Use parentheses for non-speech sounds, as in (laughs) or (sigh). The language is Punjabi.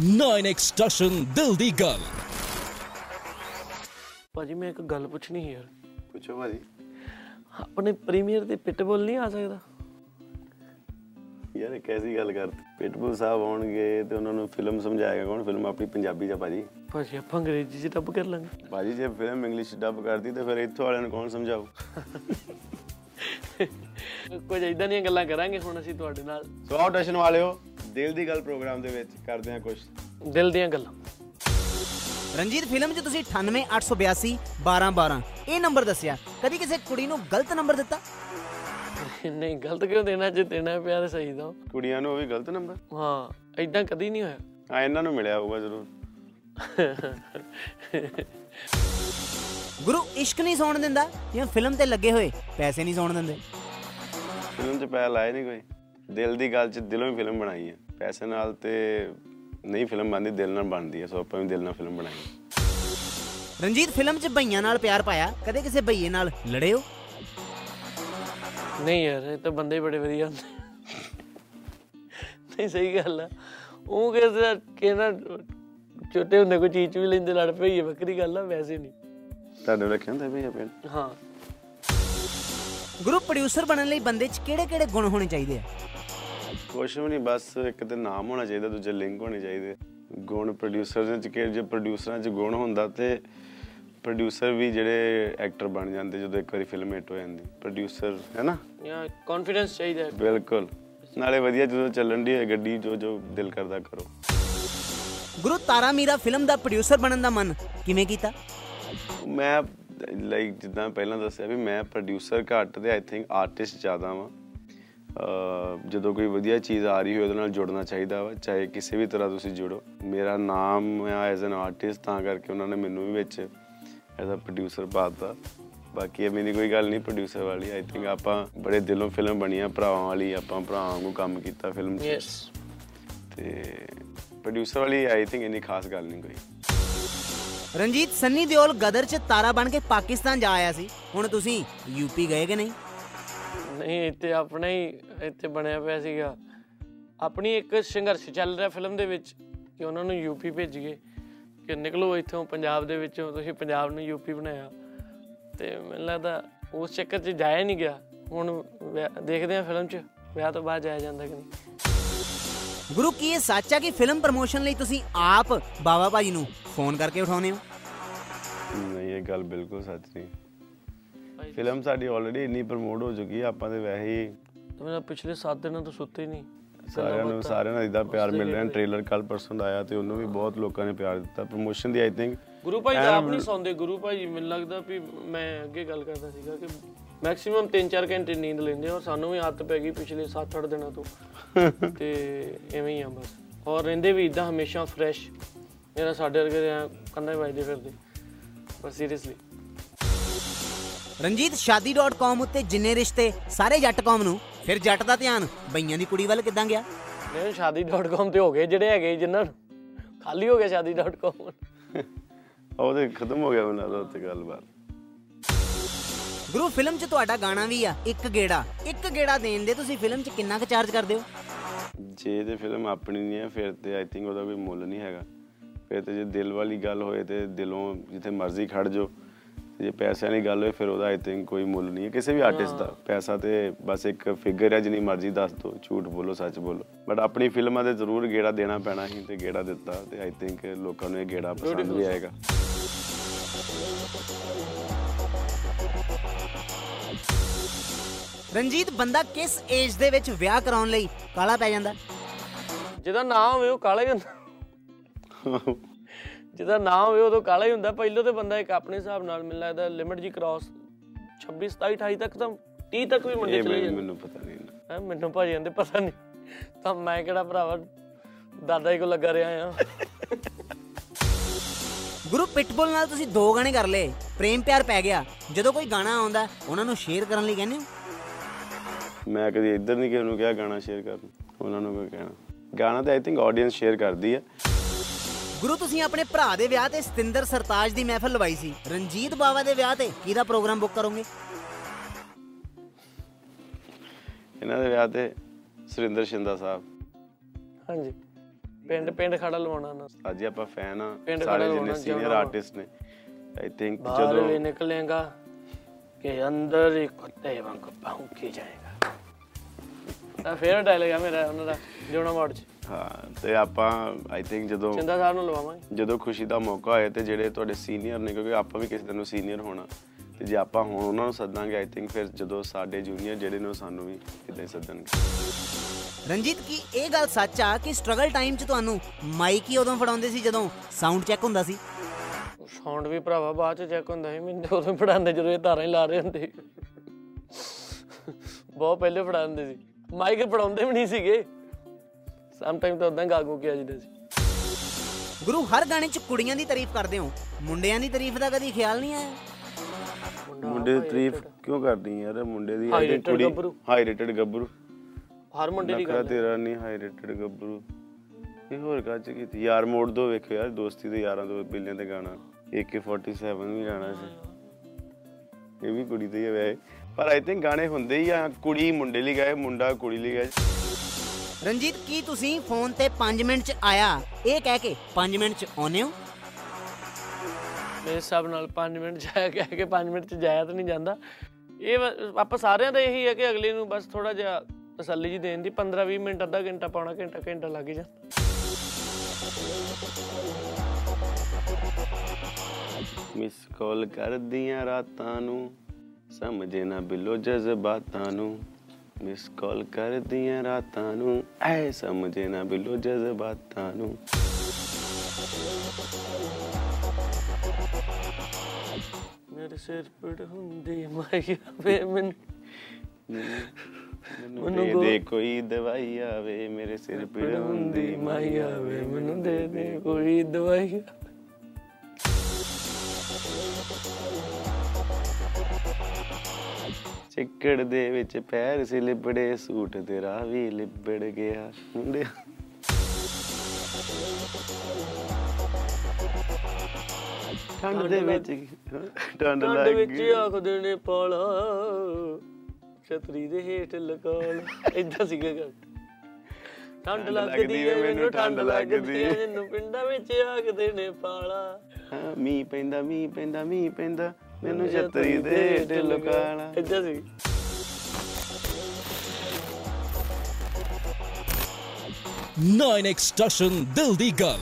9x ਸਟੇਸ਼ਨ ਦਿਲ ਦੀ ਗੱਲ। ਭਾਜੀ ਮੈਂ ਇੱਕ ਗੱਲ ਪੁੱਛਣੀ ਯਾਰ। ਪੁੱਛੋ ਭਾਜੀ। ਆਪਣੇ ਪ੍ਰੀਮੀਅਰ ਤੇ ਪਿਟਬੁਲ ਨਹੀਂ ਆ ਸਕਦਾ? ਯਾਰ ਇਹ ਕੈਸੀ ਗੱਲ ਕਰ। ਪਿਟਬੁਲ ਸਾਹਿਬ ਆਉਣਗੇ ਤੇ ਉਹਨਾਂ ਨੂੰ ਫਿਲਮ ਸਮਝਾਏਗਾ ਕੌਣ? ਫਿਲਮ ਆਪਣੀ ਪੰਜਾਬੀ ਚ ਭਾਜੀ। ਭਾਜੀ ਆਪਾਂ ਅੰਗਰੇਜ਼ੀ ਚ ਡੱਬ ਕਰ ਲਾਂਗੇ। ਭਾਜੀ ਜੇ ਫਿਲਮ ਇੰਗਲਿਸ਼ ਡੱਬ ਕਰਦੀ ਤੇ ਫਿਰ ਇੱਥੋਂ ਵਾਲਿਆਂ ਨੂੰ ਕੌਣ ਸਮਝਾਊ? ਕੁਝ ਇਦਾਂ ਦੀਆਂ ਗੱਲਾਂ ਕਰਾਂਗੇ ਹੁਣ ਅਸੀਂ ਤੁਹਾਡੇ ਨਾਲ। ਸੋ ਆਓ ਟੈਸ਼ਨ ਵਾਲਿਓ। ਦਿਲ ਦੀ ਗੱਲ ਪ੍ਰੋਗਰਾਮ ਦੇ ਵਿੱਚ ਕਰਦੇ ਹਾਂ ਕੁਝ ਦਿਲ ਦੀਆਂ ਗੱਲਾਂ। ਰਣਜੀਤ ਫਿਲਮ 'ਚ ਤੁਸੀਂ 98882 1212 ਇਹ ਨੰਬਰ ਦੱਸਿਆ ਕਦੀ ਕਿਸੇ ਕੁੜੀ ਨੂੰ ਗਲਤ ਨੰਬਰ ਦਿੱਤਾ? ਨਹੀਂ ਗਲਤ ਕਿਉਂ ਦੇਣਾ? ਜੇ ਦੇਣਾ ਪਿਆ ਤਾਂ ਸਹੀ ਦੋ ਕੁੜੀਆਂ ਨੂੰ ਉਹ ਵੀ ਗਲਤ ਨੰਬਰ? ਹਾਂ ਇਦਾਂ ਕਦੀ ਨਹੀਂ ਹੋਇਆ। ਹਾਂ ਇਹਨਾਂ ਨੂੰ ਮਿਲਿਆ ਹੋਊਗਾ ਜ਼ਰੂਰ। ਗੁਰੂ ਇਸ਼ਕ ਨਹੀਂ ਸੌਣ ਦਿੰਦਾ ਜਾਂ ਫਿਲਮ ਤੇ ਲੱਗੇ ਹੋਏ ਪੈਸੇ ਨਹੀਂ ਸੌਣ ਦਿੰਦੇ। ਫਿਲਮ 'ਚ ਪੈਸਾ ਲਾਇਆ ਨਹੀਂ ਕੋਈ। ਦਿਲ ਦੀ ਗੱਲ 'ਚ ਦਿਲੋਂ ਹੀ ਫਿਲਮ ਬਣਾਈ ਹੈ ਪੈਸੇ ਨਾਲ ਤੇ ਨਹੀਂ ਫਿਲਮ ਬਣਦੀ ਦਿਲ ਨਾਲ ਬਣਦੀ ਹੈ ਸੋ ਆਪਾਂ ਵੀ ਦਿਲ ਨਾਲ ਫਿਲਮ ਬਣਾਈ। ਰਣਜੀਤ ਫਿਲਮ 'ਚ ਭਈਆਂ ਨਾਲ ਪਿਆਰ ਪਾਇਆ ਕਦੇ ਕਿਸੇ ਭਈਏ ਨਾਲ ਲੜੇ ਹੋ ਨਹੀਂ ਯਾਰ ਇਹ ਤਾਂ ਬੰਦੇ ਹੀ ਬੜੇ ਵਧੀਆ ਹੁੰਦੇ। ਨਹੀਂ ਸਹੀ ਗੱਲ ਆ। ਉਹ ਕਿਸੇ ਕਿਹਨਾ ਛੋਟੇ ਹੁੰਦੇ ਕੋਈ ਚੀਜ਼ ਵੀ ਲੈਂਦੇ ਲੜ ਪਈ ਹੈ ਵੱਖਰੀ ਗੱਲ ਆ ਵੈਸੇ ਨਹੀਂ। ਤੁਹਾਡੇ ਰੱਖਿਆ ਹੁੰਦਾ ਭਈ ਆਪੇ ਹਾਂ। ਗੁਰੂ ਪ੍ਰੋਡਿਊਸਰ ਬਣਨ ਲਈ ਬੰਦੇ 'ਚ ਕਿਹੜੇ-ਕਿਹੜੇ ਗੁਣ ਹੋਣੇ ਚਾਹੀਦੇ ਆ? ਕੁਛ ਵੀ ਨਹੀਂ ਬਸ ਇੱਕ ਤੇ ਨਾਮ ਹੋਣਾ ਚਾਹੀਦਾ ਦੂਜੇ ਲਿੰਕ ਹੋਣੇ ਚਾਹੀਦੇ। ਗੁਣ ਪ੍ਰੋਡਿਊਸਰ ਚ ਕਿ ਜੇ ਪ੍ਰੋਡਿਊਸਰਾਂ ਚ ਗੁਣ ਹੁੰਦਾ ਤੇ ਪ੍ਰੋਡਿਊਸਰ ਵੀ ਜਿਹੜੇ ਐਕਟਰ ਬਣ ਜਾਂਦੇ ਜਦੋਂ ਇੱਕ ਵਾਰੀ ਫਿਲਮ ਹਿੱਟ ਹੋ ਜਾਂਦੀ। ਪ੍ਰੋਡਿਊਸਰ ਹੈ ਨਾ? ਜਾਂ ਕੌਨਫੀਡੈਂਸ ਚਾਹੀਦਾ। ਹੈ। ਬਿਲਕੁਲ। ਨਾਲੇ ਵਧੀਆ ਜਦੋਂ ਚੱਲਣ ਦੀ ਹੈ ਗੱਡੀ ਜੋ ਜੋ ਦਿਲ ਕਰਦਾ ਕਰੋ। ਗੁਰੂ ਤਾਰਾ ਮੀਰਾ ਫਿਲਮ ਦਾ ਪ੍ਰੋਡਿਊਸਰ ਬਣਨ ਦਾ ਮਨ ਕਿਵੇਂ ਕੀਤਾ? ਮੈਂ ਲਾਈਕ ਜਿੱਦਾਂ ਪਹਿਲਾਂ ਦੱਸਿਆ ਵੀ ਮੈਂ ਪ੍ਰੋਡਿਊਸਰ ਘੱਟ ਤੇ ਆਈ ਥਿੰਕ ਆਰਟਿਸਟ ਜ਼ਿਆਦਾ ਵਾਂ। ਜਦੋਂ ਕੋਈ ਵਧੀਆ ਚੀਜ਼ ਆ ਰਹੀ ਹੋਵੇ ਉਹਦੇ ਨਾਲ ਜੁੜਨਾ ਚਾਹੀਦਾ ਵਾ ਚਾਹੇ ਕਿਸੇ ਵੀ ਤਰ੍ਹਾਂ ਤੁਸੀਂ ਜੁੜੋ। ਮੇਰਾ ਨਾਮ ਆ ਐਜ਼ ਐਨ ਆਰਟਿਸਟ ਤਾਂ ਕਰਕੇ ਉਹਨਾਂ ਨੇ ਮੈਨੂੰ ਵੀ ਵਿੱਚ ਐਜ਼ ਅ ਪ੍ਰੋਡਿਊਸਰ ਪਾਤਾ ਬਾਕੀ ਇਹ ਮੇਰੀ ਕੋਈ ਗੱਲ ਨਹੀਂ ਪ੍ਰੋਡਿਊਸਰ ਵਾਲੀ ਆਈ ਥਿੰਕ ਆਪਾਂ ਬੜੇ ਦਿਲੋਂ ਫਿਲਮ ਬਣੀ ਆ ਭਰਾਵਾਂ ਵਾਲੀ ਆਪਾਂ ਭਰਾਵਾਂ ਵਾਂਗੂ ਕੰਮ ਕੀਤਾ ਫਿਲਮ 'ਚ। ਯੈਸ ਤੇ ਪ੍ਰੋਡਿਊਸਰ ਵਾਲੀ ਆਈ ਥਿੰਕ ਇੰਨੀ ਖਾਸ ਗੱਲ ਨਹੀਂ ਕੋਈ। ਰਣਜੀਤ ਸੰਨੀ ਦਿਓਲ ਗਦਰ 'ਚ ਤਾਰਾ ਬਣ ਕੇ ਪਾਕਿਸਤਾਨ ਜਾ ਆਇਆ ਸੀ। ਹੁਣ ਤੁਸੀਂ ਯੂਪੀ ਗਏ ਕਿ ਨਹੀਂ? ਨਹੀਂ ਇੱਥੇ ਆਪਣਾ ਹੀ ਇੱਥੇ ਬਣਿਆ ਪਿਆ ਸੀਗਾ। ਆਪਣੀ ਇੱਕ ਸੰਘਰਸ਼ ਚੱਲ ਰਿਹਾ ਫਿਲਮ ਦੇ ਵਿੱਚ ਕਿ ਉਹਨਾਂ ਨੂੰ ਯੂਪੀ ਭੇਜੀਏ ਕਿ ਨਿਕਲੋ ਇੱਥੋਂ ਪੰਜਾਬ ਦੇ ਵਿੱਚੋਂ ਤੁਸੀਂ ਪੰਜਾਬ ਨੂੰ ਯੂਪੀ ਬਣਾਇਆ। ਤੇ ਮੈਨੂੰ ਲੱਗਦਾ ਉਸ ਚੱਕਰ 'ਚ ਜਾਇਆ ਨਹੀਂ ਗਿਆ। ਹੁਣ ਦੇਖਦੇ ਹਾਂ ਫਿਲਮ 'ਚ ਵਿਆਹ ਤੋਂ ਬਾਅਦ ਜਾਇਆ ਜਾਂਦਾ ਕਿ ਨਹੀਂ। ਗੁਰੂ ਕੀ ਇਹ ਸੱਚ ਆ ਕਿ ਫਿਲਮ ਪ੍ਰਮੋਸ਼ਨ ਲਈ ਤੁਸੀਂ ਆਪ ਬਾਬਾ ਭਾਜੀ ਨੂੰ ਫੋਨ ਕਰਕੇ ਉਠਾਉਂਦੇ ਹੋ? ਨਹੀਂ ਇਹ ਗੱਲ ਬਿਲਕੁਲ ਸੱਚ ਨਹੀਂ। ਫਿਲਮ ਸਾਡੀ ਆਲਰੇਡੀ ਇੰਨੀ ਪ੍ਰਮੋਟ ਹੋ ਚੁੱਕੀ ਹੈ ਆਪਾਂ ਤੇ ਵੈਸੇ ਹੀ ਤੇ ਮੇਰਾ ਪਿਛਲੇ 7 ਦਿਨਾਂ ਤੋਂ ਸੁੱਤੇ ਹੀ ਨਹੀਂ ਸਾਰਿਆਂ ਨੂੰ ਸਾਰਿਆਂ ਨਾਲ ਇਦਾਂ ਪਿਆਰ ਮਿਲ ਰਿਹਾ। ਟ੍ਰੇਲਰ ਕੱਲ ਪਰਸੋਂ ਆਇਆ ਤੇ ਉਹਨੂੰ ਵੀ ਬਹੁਤ ਲੋਕਾਂ ਨੇ ਪਿਆਰ ਦਿੱਤਾ। ਪ੍ਰਮੋਸ਼ਨ ਦੀ ਆਈ ਥਿੰਕ ਗੁਰੂ ਭਾਈ ਆਪ ਨਹੀਂ ਸੌਂਦੇ। ਗੁਰੂ ਭਾਈ ਮੈਨੂੰ ਲੱਗਦਾ ਵੀ ਮੈਂ ਅੱਗੇ ਗੱਲ ਕਰਦਾ ਸੀਗਾ ਕਿ ਮੈਕਸਿਮਮ 3-4 ਘੰਟੇ ਨੀਂਦ ਲੈਂਦੇ ਆ ਔਰ ਸਾਨੂੰ ਵੀ ਆਦਤ ਪੈ ਗਈ ਪਿਛਲੇ 7-8 ਦਿਨਾਂ ਤੋਂ। (laughs) ਤੇ ਐਵੇਂ ਹੀ ਆ ਬਸ। ਔਰ ਰਹਿੰਦੇ ਵੀ ਇਦਾਂ ਹਮੇਸ਼ਾ ਫਰੈਸ਼ ਮੇਰਾ ਸਾਡੇ ਵਰਗੇ ਆ ਕੰਨਾਂ ਵੱਜਦੇ ਫਿਰਦੇ। ਬਸ ਸੀਰੀਅਸਲੀ ਰਣਜੀਤ ਸ਼ਾਦੀ.com ਉੱਤੇ ਜਿੰਨੇ ਰਿਸ਼ਤੇ ਸਾਰੇ ਜੱਟ ਕੌਮ ਨੂੰ ਫਿਰ ਜੱਟ ਦਾ ਧਿਆਨ ਬਈਆਂ ਦੀ ਕੁੜੀ ਵੱਲ ਕਿੱਦਾਂ ਗਿਆ? ਨਹੀਂ ਸ਼ਾਦੀ.com ਤੇ ਹੋ ਗਏ ਜਿਹੜੇ ਹੈਗੇ ਜਿਨ੍ਹਾਂ ਖਾਲੀ ਹੋ ਗਿਆ ਸ਼ਾਦੀ.com ਉਹ ਤੇ ਖਤਮ ਹੋ ਗਿਆ ਮੈਨੂੰ ਲੱਗਦਾ ਉੱਤੇ ਗੱਲਬਾਤ। ਗੁਰੂ ਫਿਲਮ 'ਚ ਤੁਹਾਡਾ ਗਾਣਾ ਵੀ ਆ ਇੱਕ ਗੇੜਾ। ਇੱਕ ਗੇੜਾ ਦੇਣ ਦੇ ਤੁਸੀਂ ਫਿਲਮ 'ਚ ਕਿੰਨਾ ਕੁ ਚਾਰਜ ਕਰਦੇ ਹੋ? ਜੇ ਤੇ ਫਿਲਮ ਆਪਣੀ ਨਹੀਂ ਹੈ ਫਿਰ ਤੇ ਆਈ ਥਿੰਕ ਉਹਦਾ ਕੋਈ ਮੁੱਲ ਨਹੀਂ ਹੈਗਾ। ਫਿਰ ਤੇ ਜੇ ਦਿਲ ਵਾਲੀ ਗੱਲ ਹੋਏ ਤੇ ਦਿਲੋਂ ਜਿੱਥੇ ਮਰਜ਼ੀ ਖੜ ਜਾਓ। ਜੇ ਪੈਸਿਆਂ ਦੀ ਗੱਲ ਹੋਏ ਫਿਰ ਉਹਦਾ ਆਈ ਥਿੰਕ ਕੋਈ ਮੁੱਲ ਨਹੀਂ ਹੈ। ਕਿਸੇ ਵੀ ਆਰਟਿਸਟ ਦਾ ਪੈਸਾ ਤੇ ਬਸ ਇੱਕ ਫਿਗਰ ਹੈ ਜਿੰਨੀ ਮਰਜ਼ੀ ਦੱਸ ਦੋ ਝੂਠ ਬੋਲੋ ਸੱਚ ਬੋਲੋ। ਬਟ ਆਪਣੀ ਫਿਲਮਾਂ ਤੇ ਜ਼ਰੂਰ ਗੇੜਾ ਦੇਣਾ ਪੈਣਾ ਸੀ ਤੇ ਗੇੜਾ ਦਿੱਤਾ ਤੇ ਆਈ ਥਿੰਕ ਲੋਕਾਂ ਨੂੰ ਇਹ ਗੇੜਾ ਪਸੰਦ ਵੀ ਆਏਗਾ। ਰਣਜੀਤ ਬੰਦਾ ਕਿਸ ਏਜ ਦੇ ਵਿੱਚ ਵਿਆਹ ਕਰਾਉਣ ਲਈ ਕਾਲਾ ਪੈ ਜਾਂਦਾ? ਜਿਹਦਾ ਨਾਂ ਹੋਵੇ ਉਹ ਕਾਲਾ ਹੀ ਹੁੰਦਾ। (laughs) ਜਿਹਦਾ ਨਾਂ ਹੋਵੇ ਉਦੋਂ ਕਾਲਾ ਹੀ ਹੁੰਦਾ। ਪਹਿਲਾਂ ਤੇ ਬੰਦਾ ਇੱਕ ਆਪਣੇ ਹਿਸਾਬ ਨਾਲ ਮੈਨੂੰ ਲੱਗਦਾ ਲਿਮਿਟ ਜੀ ਕ੍ਰਾਸ 26 27 28 ਤੱਕ ਤਾਂ 30 ਤੱਕ ਵੀ ਮੁੰਡੇ ਚਲੇ ਜਾਂਦੇ। ਮੈਨੂੰ ਪਤਾ ਨਹੀਂ ਹੈ ਮੈਨੂੰ ਭਾਜੀ ਕਹਿੰਦੇ ਪਤਾ ਨਹੀਂ। ਤਾਂ ਮੈਂ ਕਿਹੜਾ ਭਰਾਵਾ ਦਾਦਾ ਜੀ ਕੋ ਲੱਗਾ ਰਿਹਾ ਆ ਗੁਰੂ ਪਿਟਬੁਲ ਨਾਲ ਤੁਸੀਂ ਦੋ ਗਾਣੇ ਕਰ ਲਏ। ਪ੍ਰੇਮ ਪਿਆਰ ਪੈ ਗਿਆ। ਜਦੋਂ ਕੋਈ ਗਾਣਾ ਆਉਂਦਾ ਉਹਨਾਂ ਨੂੰ ਸ਼ੇਅਰ ਕਰਨ ਲਈ ਕਹਿੰਦੇ ਹੋ? ਮੈਂ ਕਦੀ ਇੱਧਰ ਨਹੀਂ ਕਿਸੇ ਨੂੰ ਕਿਹਾ ਗਾਣਾ ਸ਼ੇਅਰ ਕਰਨ। ਉਹਨਾਂ ਨੂੰ ਕੋਈ ਕਹਿਣਾ? ਗਾਣਾ ਤਾਂ ਆਈ ਥਿੰਕ ਆਡੀਅנס ਸ਼ੇਅਰ ਕਰਦੀ ਹੈ ਗੁਰੂ ਤੁਸੀਂ ਆਪਣੇ ਭਰਾ ਦੇ ਵਿਆਹ ਤੇ ਸਤਿੰਦਰ ਸਰਤਾਜ ਦੀ ਮਹਿਫਲ ਲਵਾਈ ਸੀ। ਰਣਜੀਤ ਬਾਵਾ ਦੇ ਵਿਆਹ ਤੇ ਕਿਹਦਾ ਪ੍ਰੋਗਰਾਮ ਬੁੱਕ ਕਰੋਗੇ? ਇਹਨਾਂ ਦੇ ਵਿਆਹ ਤੇ ਸੁਰਿੰਦਰ ਸ਼ਿੰਦਾ ਸਾਹਿਬ। ਹਾਂਜੀ। ਪਿੰਡ ਪਿੰਡ ਖੜਾ ਲਵਾਉਣਾ ਨਾ। ਅੱਜ ਆਪਾਂ ਫੈਨ ਆ ਸਾਰੇ ਜਿੰਨੇ ਸੀਨੀਅਰ ਆਰਟਿਸਟ ਨੇ। ਆਈ ਥਿੰਕ ਬਾਹਰ ਜਦੋਂ ਵੀ ਨਿਕਲੇਗਾ ਕਿ ਅੰਦਰ ਹੀ ਕੁੱਤੇ ਵਾਂਗ ਭੌਂਕੀ ਜਾਏਗਾ। ਤਾਂ ਫੇਰ ਡਾਇਲੌਗ ਆ ਮੇਰਾ ਉਹਨਾਂ ਦਾ ਜੋਨਾ ਮੋੜ ਚ। ਹਾਂ ਤੇ ਆਪਾਂ ਆਈ ਥਿੰਕ ਜਦੋਂ ਚਿੰਦਾ ਸਾਹਿਬ ਨੂੰ ਲਵਾਵਾਂਗੇ। ਜਦੋਂ ਖੁਸ਼ੀ ਦਾ ਮੌਕਾ ਹੋਏ ਤੇ ਜਿਹੜੇ ਤੁਹਾਡੇ ਸੀਨੀਅਰ ਨੇ ਕਿਉਂਕਿ ਆਪਾਂ ਵੀ ਕਿਸੇ ਦਿਨ ਨੂੰ ਸੀਨੀਅਰ ਹੋਣਾ ਤੇ ਜੇ ਆਪਾਂ ਹੁਣ ਉਹਨਾਂ ਨੂੰ ਸੱਦਾਂਗੇ ਆਈ ਥਿੰਕ ਫਿਰ ਜਦੋਂ ਸਾਡੇ ਜੂਨੀਅਰ ਜਿਹੜੇ ਨੇ ਸਾਨੂੰ ਵੀ ਇਦਾਂ ਹੀ ਸੱਦਣਗੇ। ਰਣਜੀਤ ਕੀ ਇਹ ਗੱਲ ਸੱਚ ਆ ਕਿ ਸਟਰਗਲ ਟਾਈਮ 'ਚ ਤੁਹਾਨੂੰ ਮਾਈਕ ਹੀ ਉਦੋਂ ਫੜਾਉਂਦੇ ਸੀ ਜਦੋਂ ਸਾਊਂਡ ਚੈੱਕ ਹੁੰਦਾ ਸੀ? ਸਾਊਂਡ ਵੀ ਭਰਾਵਾ ਬਾਅਦ ਚ ਚੈੱਕ ਹੁੰਦਾ ਸੀ ਮੈਨੂੰ ਉਦੋਂ ਫੜਾਉਂਦੇ ਜਦੋਂ ਇਹ ਤਾਰਾਂ ਹੀ ਲਾ ਰਹੇ ਹੁੰਦੇ। ਬਹੁਤ ਪਹਿਲੇ ਫੜਾਉਂਦੇ ਸੀ। ਮਾਈਕ ਫੜਾਉਂਦੇ ਵੀ ਨਹੀਂ ਸੀਗੇ। ਸਮ ਟਾਈਮ ਤਾਂ ਉਦਾਂ ਗਾਗੂ ਕੇ ਆ ਜਾਂਦੇ ਸੀ। ਗੁਰੂ ਹਰ ਗਾਣੇ 'ਚ ਕੁੜੀਆਂ ਦੀ ਤਾਰੀਫ ਕਰਦੇ ਹੋ। ਮੁੰਡਿਆਂ ਦੀ ਤਾਰੀਫ ਦਾ ਕਦੀ ਖਿਆਲ ਨਹੀਂ ਆਇਆ? ਮੁੰਡੇ ਦੀ ਤਾਰੀਫ ਕਿਉਂ ਕਰਦੀ ਯਾਰ? ਮੁੰਡੇ ਦੀ rated ਕੁੜੀ ਗੱਭਰੂ। ਹਾਈ ਰੇਟਡ ਗੱਭਰੂ। ਹਰ ਮੁੰਡੇ ਦੀ ਗੱਲ। ਤੇਰਾ ਨਹੀਂ ਹਾਈ ਰੇਟਡ ਗੱਭਰੂ। ਇਹ ਹੋਰ ਕੱਚ ਕੀਤੀ? ਯਾਰ ਮੋੜ ਦੋ ਵੇਖਿਓ ਯਾਰ ਦੋਸਤੀ ਦੇ ਯਾਰਾਂ ਤੋਂ ਬਿੱਲਿਆਂ ਤੇ ਗਾਣਾ। AK47 ਵੀ ਗਾਣਾ ਸੀ। ਇਹ ਵੀ ਕੁੜੀ ਤੇ ਹੀ ਹੈ। ਪਰ ਆਈ ਥਿੰਕ ਗਾਣੇ ਹੁੰਦੇ ਹੀ ਆ। ਕੁੜੀ ਮੁੰਡੇ ਲਈ ਗਾਏ ਮੁੰਡਾ ਕੁੜੀ ਲਈ ਗਾਏ। ਰਣਜੀਤ ਕੀ ਤੁਸੀਂ ਫੋਨ ਤੇ 5 ਮਿੰਟ 'ਚ ਆਇਆ? ਇਹ ਕਹਿ ਕੇ 5 ਮਿੰਟ 'ਚ ਆਉਨੇ ਹੋ? ਮੇਰੇ ਹਿਸਾਬ ਨਾਲ 5 ਮਿੰਟ ਜਾਇਆ ਕਹਿ ਕੇ 5 ਮਿੰਟ ਚ ਜਾਇਆ ਤਾਂ ਨਹੀਂ ਜਾਂਦਾ। ਇਹ ਆਪਾਂ ਸਾਰਿਆਂ ਦਾ ਇਹੀ ਹੈ ਕਿ ਅਗਲੇ ਨੂੰ ਬਸ ਥੋੜਾ ਜਿਹਾ ਤਸੱਲੀ ਜੀ ਦੇਣ ਦੀ 15 20 ਮਿੰਟ ਅੱਧਾ ਘੰਟਾ ਪੌਣਾ ਘੰਟਾ ਘੰਟਾ ਲੱਗ ਜਾਂਦਾ। ਮਿਸ ਕਾਲ ਕਰਦੀਆਂ ਰਾਤਾਂ ਨੂੰ ਸਮਝੇ ਨਾ ਬਿਲੋ ਜਜ਼ਬਾਤਾਂ ਨੂੰ। ਮਿਸ ਕਾਲ ਕਰਦੀਆਂ ਰਾਤਾਂ ਨੂੰ। ਐ ਸਮਝੇ ਨਾ ਬਿਲੋ ਜਜ਼ਬਾਤਾਂ ਨੂੰ। ਮੇਰੇ ਸਿਰ ਪੜ ਹੁੰਦੀ ਮਾਇਆ ਵੇ ਮੈਨੂੰ ਮੈਨੂੰ ਦੇ ਕੋਈ ਦਵਾਈ ਆਵੇ ਮੇਰੇ ਸਿਰ ਪੀੜ ਹੁੰਦੀ ਮਾਇਆ ਵੇ ਮੈਨੂੰ ਦੇ ਦੇ ਕੋਈ ਦਵਾਈ ਚਿੱਕੜ ਦੇ ਵਿੱਚ ਪੈਰ ਸੀ ਲਿਬੜੇ ਸੂਟ ਤੇਰਾ ਵੀ ਲਿਬੜ ਗਿਆ। ਮੁੰਡਿਆ ਠੰਡ ਦੇ ਵਿੱਚ ਠੰਡ ਠੰਡ ਲੱਗ ਵਿੱਚ ਗਈ। ਆਖਦੇ ਨੇ ਪਾਲਾ ਛਤਰੀ ਦੇ ਹੇਠ ਲਕਾਲ ਇਦਾਂ ਸੀਗਾ ਗੱਲ। ਠੰਡ ਲੱਗਦੀ ਏ ਮੈਨੂੰ ਠੰਡ ਲੱਗਦੀ ਏ ਮੈਨੂੰ ਪਿੰਡਾਂ ਵਿੱਚ ਆਖਦੇ ਨੇ ਪਾਲਾ। ਮੀਂਹ ਪੈਂਦਾ ਮੀਂਹ ਪੈਂਦਾ ਮੀਂਹ ਪੈਂਦਾ। ਮੈਨੂੰ ਛਤਰੀ ਦੇ ਢਿੱਲ ਕਾਲਾ ਇਦਾਂ ਸੀ। ਨਾਈਨ ਐਕਸਟੈਸ਼ਨ ਦਿਲ ਦੀ ਗੱਲ